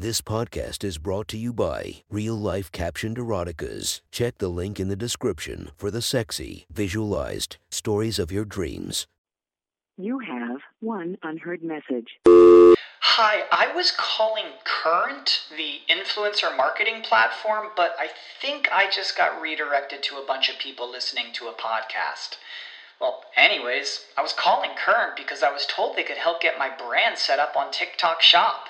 This podcast is brought to you by Real Life Captioned Eroticas. Check the link in the description for the sexy, visualized stories of your dreams. You have one unheard message. Hi, I was calling Current, the influencer marketing platform, but I think I just got redirected to a bunch of people listening to a podcast. Well, anyways, I was calling Current because I was told they could help get my brand set up on TikTok Shop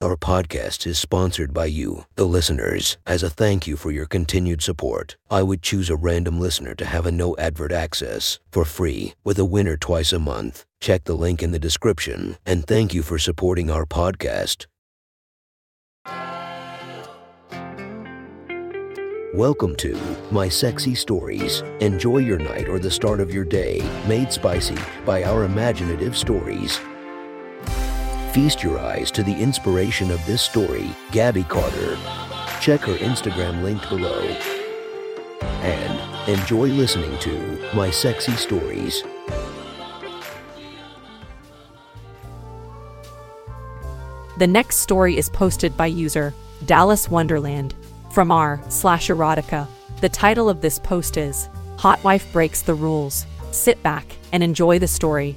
Our podcast is sponsored by you, the listeners. As a thank you for your continued support, I would choose a random listener to have a no advert access for free with a winner twice a month. Check the link in the description and thank you for supporting our podcast. Welcome to My Sexy Stories. Enjoy your night or the start of your day, made spicy by our imaginative stories. Feast your eyes to the inspiration of this story, Gabby Carter. Check her Instagram link below. And enjoy listening to My Sexy Stories. The next story is posted by user Dallas Wonderland from r slash erotica. The title of this post is Hot Wife Breaks the Rules. Sit back and enjoy the story.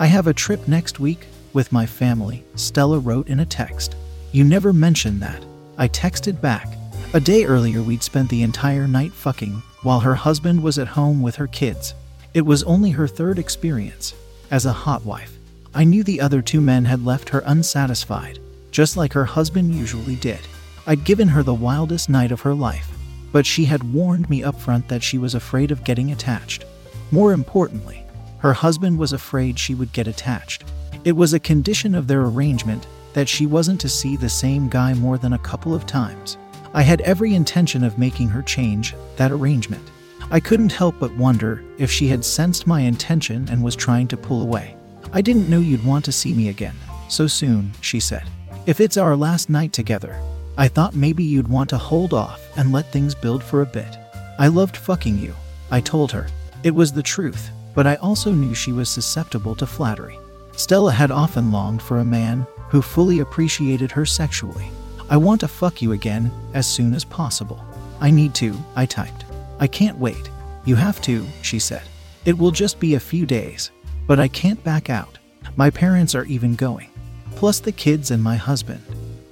I have a trip next week with my family, Stella wrote in a text. You never mentioned that. I texted back. A day earlier, we'd spent the entire night fucking while her husband was at home with her kids. It was only her third experience as a hot wife. I knew the other two men had left her unsatisfied, just like her husband usually did. I'd given her the wildest night of her life, but she had warned me up front that she was afraid of getting attached. More importantly, her husband was afraid she would get attached. It was a condition of their arrangement that she wasn't to see the same guy more than a couple of times. I had every intention of making her change that arrangement. I couldn't help but wonder if she had sensed my intention and was trying to pull away. I didn't know you'd want to see me again so soon, she said. If it's our last night together, I thought maybe you'd want to hold off and let things build for a bit. I loved fucking you, I told her. It was the truth, but I also knew she was susceptible to flattery. Stella had often longed for a man who fully appreciated her sexually. I want to fuck you again as soon as possible. I need to, I typed. I can't wait. You have to, she said. It will just be a few days, but I can't back out. My parents are even going, plus the kids and my husband.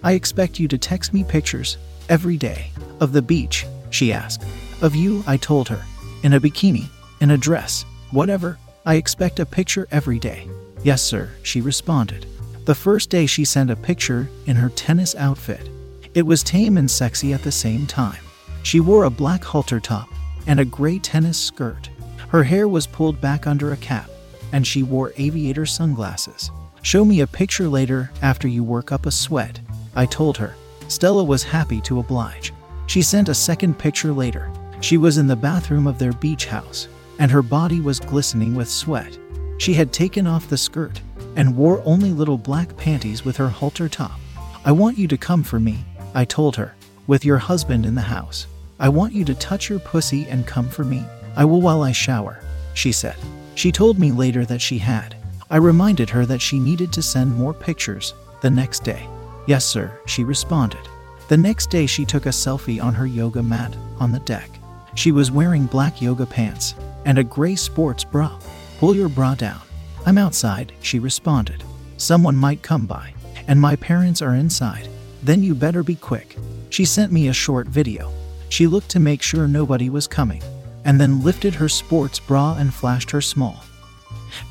I expect you to text me pictures every day of the beach, she asked. Of you, I told her, in a bikini, in a dress, whatever. I expect a picture every day. Yes, sir, she responded. The first day she sent a picture in her tennis outfit. It was tame and sexy at the same time. She wore a black halter top and a gray tennis skirt. Her hair was pulled back under a cap, and she wore aviator sunglasses. Show me a picture later after you work up a sweat, I told her. Stella was happy to oblige. She sent a second picture later. She was in the bathroom of their beach house, and her body was glistening with sweat. She had taken off the skirt and wore only little black panties with her halter top. I want you to come for me, I told her, with your husband in the house. I want you to touch your pussy and come for me. I will while I shower, she said. She told me later that she had. I reminded her that she needed to send more pictures the next day. Yes, sir, she responded. The next day, she took a selfie on her yoga mat on the deck. She was wearing black yoga pants and a gray sports bra. Pull your bra down. I'm outside, she responded. Someone might come by, and my parents are inside. Then you better be quick. She sent me a short video. She looked to make sure nobody was coming, and then lifted her sports bra and flashed her small,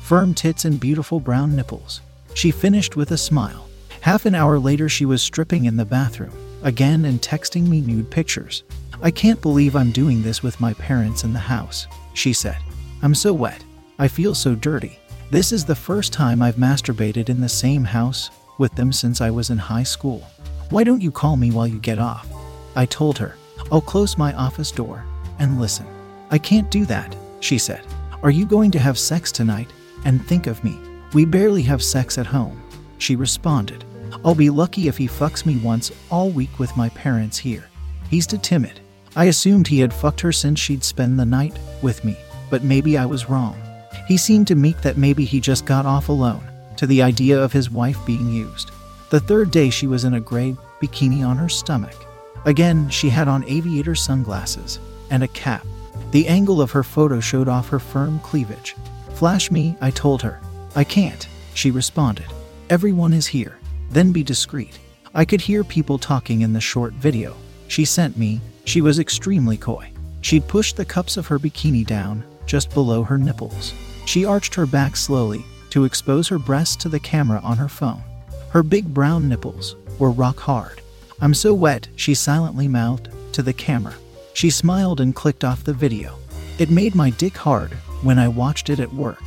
firm tits and beautiful brown nipples. She finished with a smile. Half an hour later, she was stripping in the bathroom, again and texting me nude pictures. I can't believe I'm doing this with my parents in the house, she said. I'm so wet. I feel so dirty. This is the first time I've masturbated in the same house with them since I was in high school. Why don't you call me while you get off? I told her. I'll close my office door and listen. I can't do that, she said. Are you going to have sex tonight? And think of me. We barely have sex at home. She responded. I'll be lucky if he fucks me once all week with my parents here. He's too timid. I assumed he had fucked her since she'd spend the night with me, but maybe I was wrong. He seemed to meek that maybe he just got off alone to the idea of his wife being used. The third day, she was in a gray bikini on her stomach. Again, she had on aviator sunglasses and a cap. The angle of her photo showed off her firm cleavage. Flash me, I told her. I can't, she responded. Everyone is here. Then be discreet. I could hear people talking in the short video. She sent me, she was extremely coy. She'd pushed the cups of her bikini down, just below her nipples. She arched her back slowly to expose her breasts to the camera on her phone. Her big brown nipples were rock hard. I'm so wet, she silently mouthed to the camera. She smiled and clicked off the video. It made my dick hard when I watched it at work.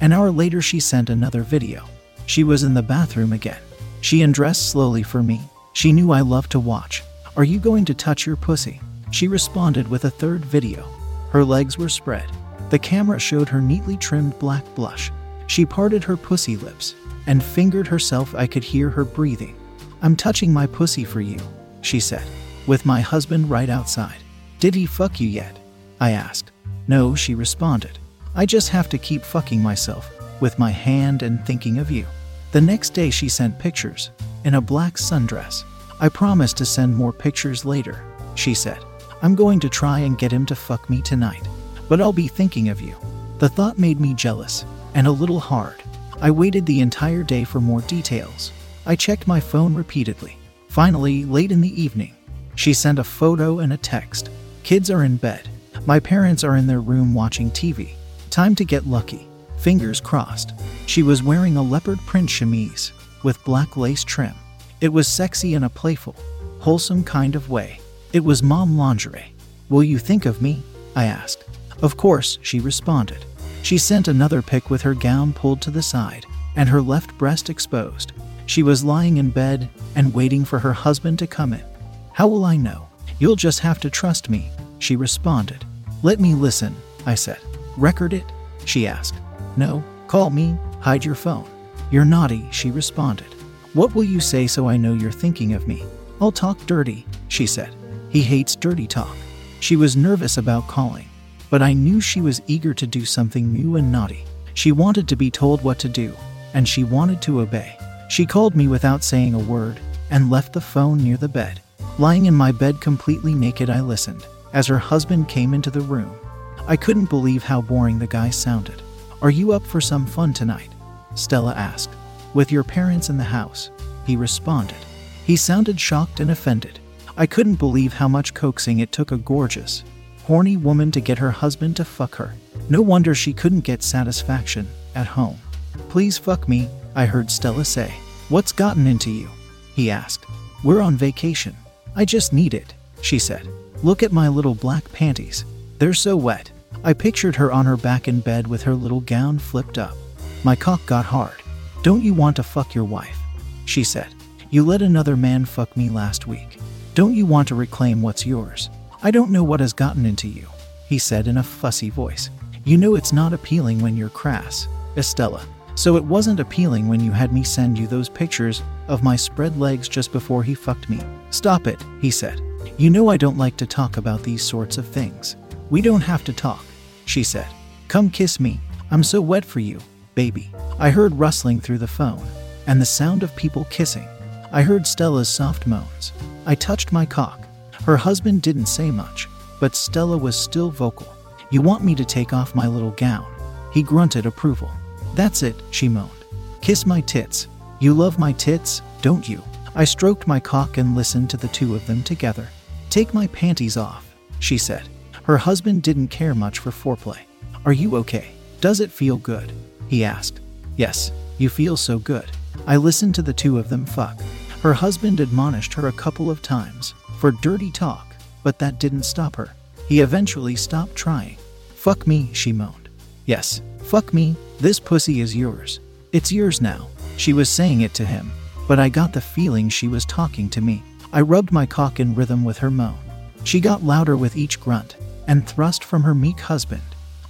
An hour later, she sent another video. She was in the bathroom again. She undressed slowly for me. She knew I loved to watch. Are you going to touch your pussy? She responded with a third video. Her legs were spread. The camera showed her neatly trimmed black blush. She parted her pussy lips and fingered herself. I could hear her breathing. I'm touching my pussy for you, she said, with my husband right outside. Did he fuck you yet? I asked. No, she responded. I just have to keep fucking myself with my hand and thinking of you. The next day, she sent pictures in a black sundress. I promised to send more pictures later, she said. I'm going to try and get him to fuck me tonight, but I'll be thinking of you. The thought made me jealous and a little hard. I waited the entire day for more details. I checked my phone repeatedly. Finally, late in the evening, she sent a photo and a text. Kids are in bed. My parents are in their room watching TV. Time to get lucky. Fingers crossed. She was wearing a leopard print chemise with black lace trim. It was sexy in a playful, wholesome kind of way. It was mom lingerie. Will you think of me? I asked. Of course, she responded. She sent another pic with her gown pulled to the side and her left breast exposed. She was lying in bed and waiting for her husband to come in. How will I know? You'll just have to trust me, she responded. Let me listen, I said. Record it? She asked. No, call me, hide your phone. You're naughty, she responded. What will you say so I know you're thinking of me? I'll talk dirty, she said. He hates dirty talk. She was nervous about calling, but I knew she was eager to do something new and naughty. She wanted to be told what to do, and she wanted to obey. She called me without saying a word and left the phone near the bed. Lying in my bed completely naked, I listened as her husband came into the room. I couldn't believe how boring the guy sounded. Are you up for some fun tonight? Stella asked. With your parents in the house, he responded. He sounded shocked and offended. I couldn't believe how much coaxing it took a gorgeous, horny woman to get her husband to fuck her. No wonder she couldn't get satisfaction at home. Please fuck me, I heard Stella say. What's gotten into you? He asked. We're on vacation. I just need it, she said. Look at my little black panties. They're so wet. I pictured her on her back in bed with her little gown flipped up. My cock got hard. Don't you want to fuck your wife? She said. You let another man fuck me last week. Don't you want to reclaim what's yours? I don't know what has gotten into you, he said in a fussy voice. You know it's not appealing when you're crass, Estella. So it wasn't appealing when you had me send you those pictures of my spread legs just before he fucked me. Stop it, he said. You know I don't like to talk about these sorts of things. We don't have to talk, she said. Come kiss me. I'm so wet for you, baby. I heard rustling through the phone and the sound of people kissing. I heard Stella's soft moans. I touched my cock. Her husband didn't say much, but Stella was still vocal. You want me to take off my little gown? He grunted approval. That's it, she moaned. Kiss my tits. You love my tits, don't you? I stroked my cock and listened to the two of them together. Take my panties off, she said. Her husband didn't care much for foreplay. Are you okay? Does it feel good? He asked. Yes, you feel so good. I listened to the two of them fuck. Her husband admonished her a couple of times for dirty talk, but that didn't stop her. He eventually stopped trying. Fuck me, she moaned. Yes, fuck me, this pussy is yours. It's yours now. She was saying it to him, but I got the feeling she was talking to me. I rubbed my cock in rhythm with her moan. She got louder with each grunt and thrust from her meek husband.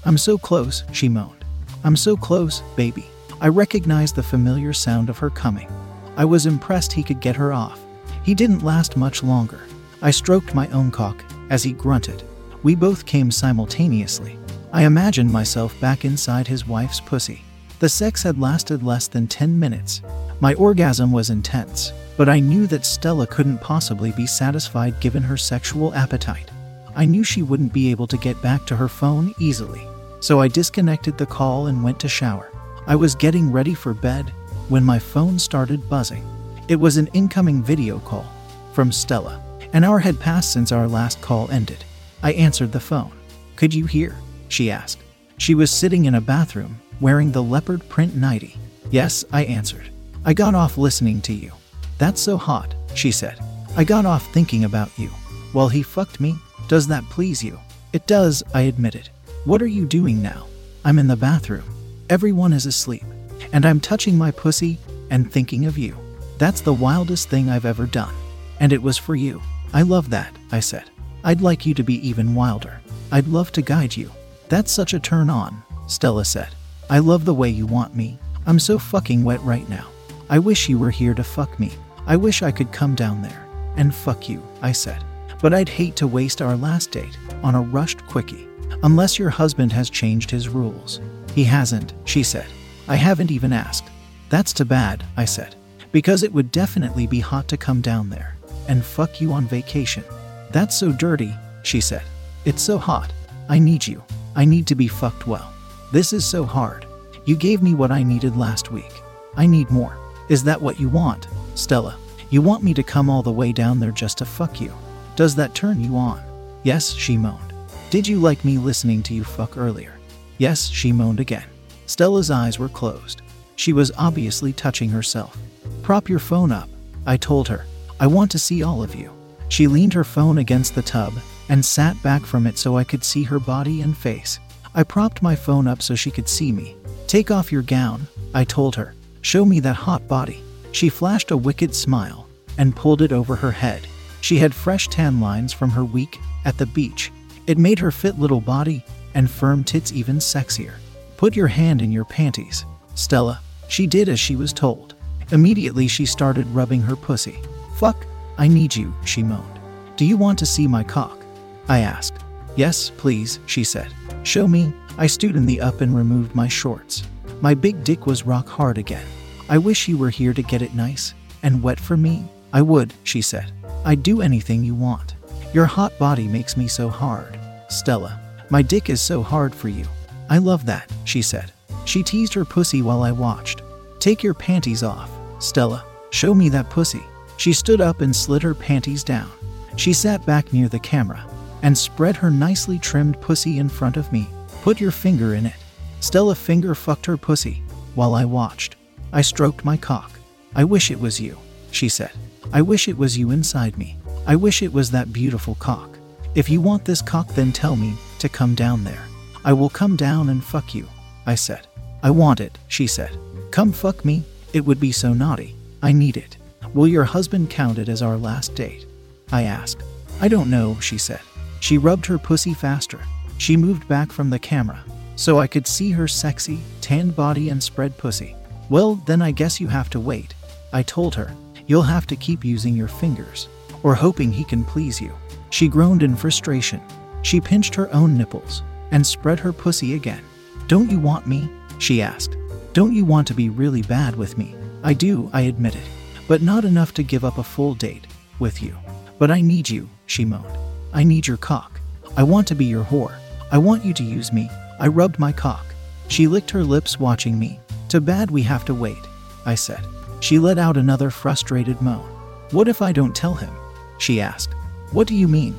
I'm so close, she moaned. I'm so close, baby. I recognized the familiar sound of her coming. I was impressed he could get her off. He didn't last much longer. I stroked my own cock as he grunted. We both came simultaneously. I imagined myself back inside his wife's pussy. The sex had lasted less than 10 minutes. My orgasm was intense, but I knew that Stella couldn't possibly be satisfied given her sexual appetite. I knew she wouldn't be able to get back to her phone easily, so I disconnected the call and went to shower. I was getting ready for bed when my phone started buzzing. It was an incoming video call from Stella. An hour had passed since our last call ended. I answered the phone. Could you hear? She asked. She was sitting in a bathroom, wearing the leopard print nightie. Yes, I answered. I got off listening to you. That's so hot, she said. I got off thinking about you. While he fucked me, does that please you? It does, I admitted. What are you doing now? I'm in the bathroom. Everyone is asleep. And I'm touching my pussy and thinking of you. That's the wildest thing I've ever done. And it was for you. I love that, I said. I'd like you to be even wilder. I'd love to guide you. That's such a turn on, Stella said. I love the way you want me. I'm so fucking wet right now. I wish you were here to fuck me. I wish I could come down there and fuck you, I said. But I'd hate to waste our last date on a rushed quickie. Unless your husband has changed his rules. He hasn't, she said. I haven't even asked. That's too bad, I said. Because it would definitely be hot to come down there and fuck you on vacation. That's so dirty, she said. It's so hot. I need you. I need to be fucked well. This is so hard. You gave me what I needed last week. I need more. Is that what you want, Stella? You want me to come all the way down there just to fuck you? Does that turn you on? Yes, she moaned. Did you like me listening to you fuck earlier? Yes, she moaned again. Stella's eyes were closed. She was obviously touching herself. Prop your phone up, I told her. I want to see all of you. She leaned her phone against the tub and sat back from it so I could see her body and face. I propped my phone up so she could see me. Take off your gown, I told her. Show me that hot body. She flashed a wicked smile and pulled it over her head. She had fresh tan lines from her week at the beach. It made her fit little body and firm tits even sexier. Put your hand in your panties, Stella. She did as she was told. Immediately, she started rubbing her pussy. Fuck, I need you, she moaned. Do you want to see my cock? I asked. Yes, please, she said. Show me. I stood in the up and removed my shorts. My big dick was rock hard again. I wish you were here to get it nice and wet for me. I would, she said. I'd do anything you want. Your hot body makes me so hard. Stella, my dick is so hard for you. I love that, she said. She teased her pussy while I watched. Take your panties off, Stella. Show me that pussy. She stood up and slid her panties down. She sat back near the camera and spread her nicely trimmed pussy in front of me. Put your finger in it. Stella finger fucked her pussy while I watched. I stroked my cock. I wish it was you, she said. I wish it was you inside me. I wish it was that beautiful cock. If you want this cock, then tell me to come down there. I will come down and fuck you, I said. I want it, she said. Come fuck me. It would be so naughty. I need it. Will your husband count it as our last date? I asked. I don't know, she said. She rubbed her pussy faster. She moved back from the camera so I could see her sexy, tanned body and spread pussy. Well, then I guess you have to wait. I told her, You'll have to keep using your fingers, or hoping he can please you. She groaned in frustration. She pinched her own nipples and spread her pussy again. Don't you want me? She asked. Don't you want to be really bad with me? I do, I admitted, but not enough to give up a full date with you. But I need you, she moaned. I need your cock. I want to be your whore. I want you to use me. I rubbed my cock. She licked her lips, watching me. Too bad we have to wait, I said. She let out another frustrated moan. What if I don't tell him? She asked. What do you mean?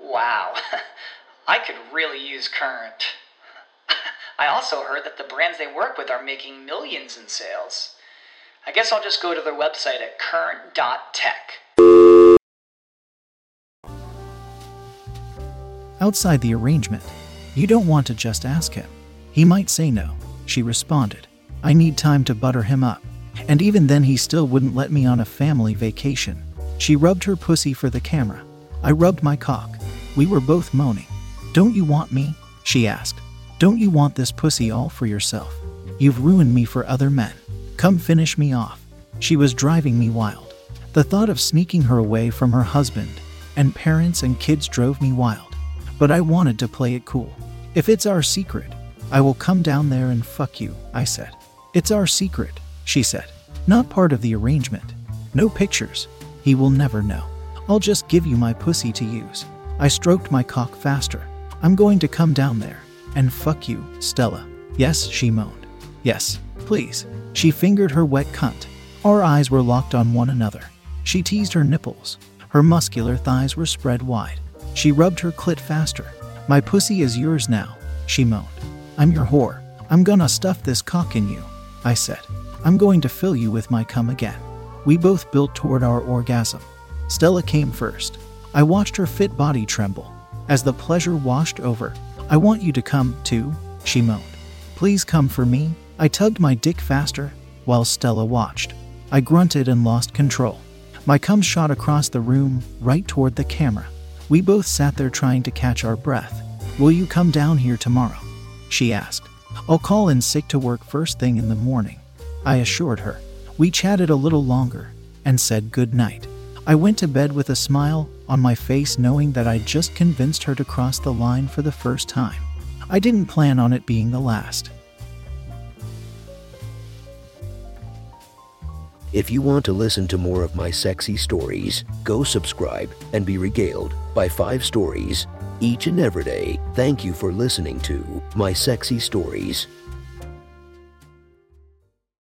Wow, I could really use Current. I also heard that the brands they work with are making millions in sales. I guess I'll just go to their website at current.tech. Outside the arrangement, you don't want to just ask him. He might say no, she responded. I need time to butter him up. And even then, he still wouldn't let me on a family vacation. She rubbed her pussy for the camera. I rubbed my cock. We were both moaning. Don't you want me? She asked. Don't you want this pussy all for yourself? You've ruined me for other men. Come finish me off. She was driving me wild. The thought of sneaking her away from her husband and parents and kids drove me wild. But I wanted to play it cool. If it's our secret, I will come down there and fuck you, I said. It's our secret, she said. Not part of the arrangement. No pictures. He will never know. I'll just give you my pussy to use. I stroked my cock faster. I'm going to come down there and fuck you, Stella. Yes, she moaned. Yes, please. She fingered her wet cunt. Our eyes were locked on one another. She teased her nipples. Her muscular thighs were spread wide. She rubbed her clit faster. My pussy is yours now, she moaned. I'm your whore. I'm gonna stuff this cock in you, I said. I'm going to fill you with my cum again. We both built toward our orgasm. Stella came first. I watched her fit body tremble. As the pleasure washed over, I want you to come, too, she moaned. Please come for me. I tugged my dick faster while Stella watched. I grunted and lost control. My cum shot across the room, right toward the camera. We both sat there trying to catch our breath. Will you come down here tomorrow? She asked. I'll call in sick to work first thing in the morning. I assured her. We chatted a little longer and said good night. I went to bed with a smile on my face, knowing that I'd just convinced her to cross the line for the first time. I didn't plan on it being the last. If you want to listen to more of my sexy stories, go subscribe and be regaled by five stories each and every day. Thank you for listening to My Sexy Stories.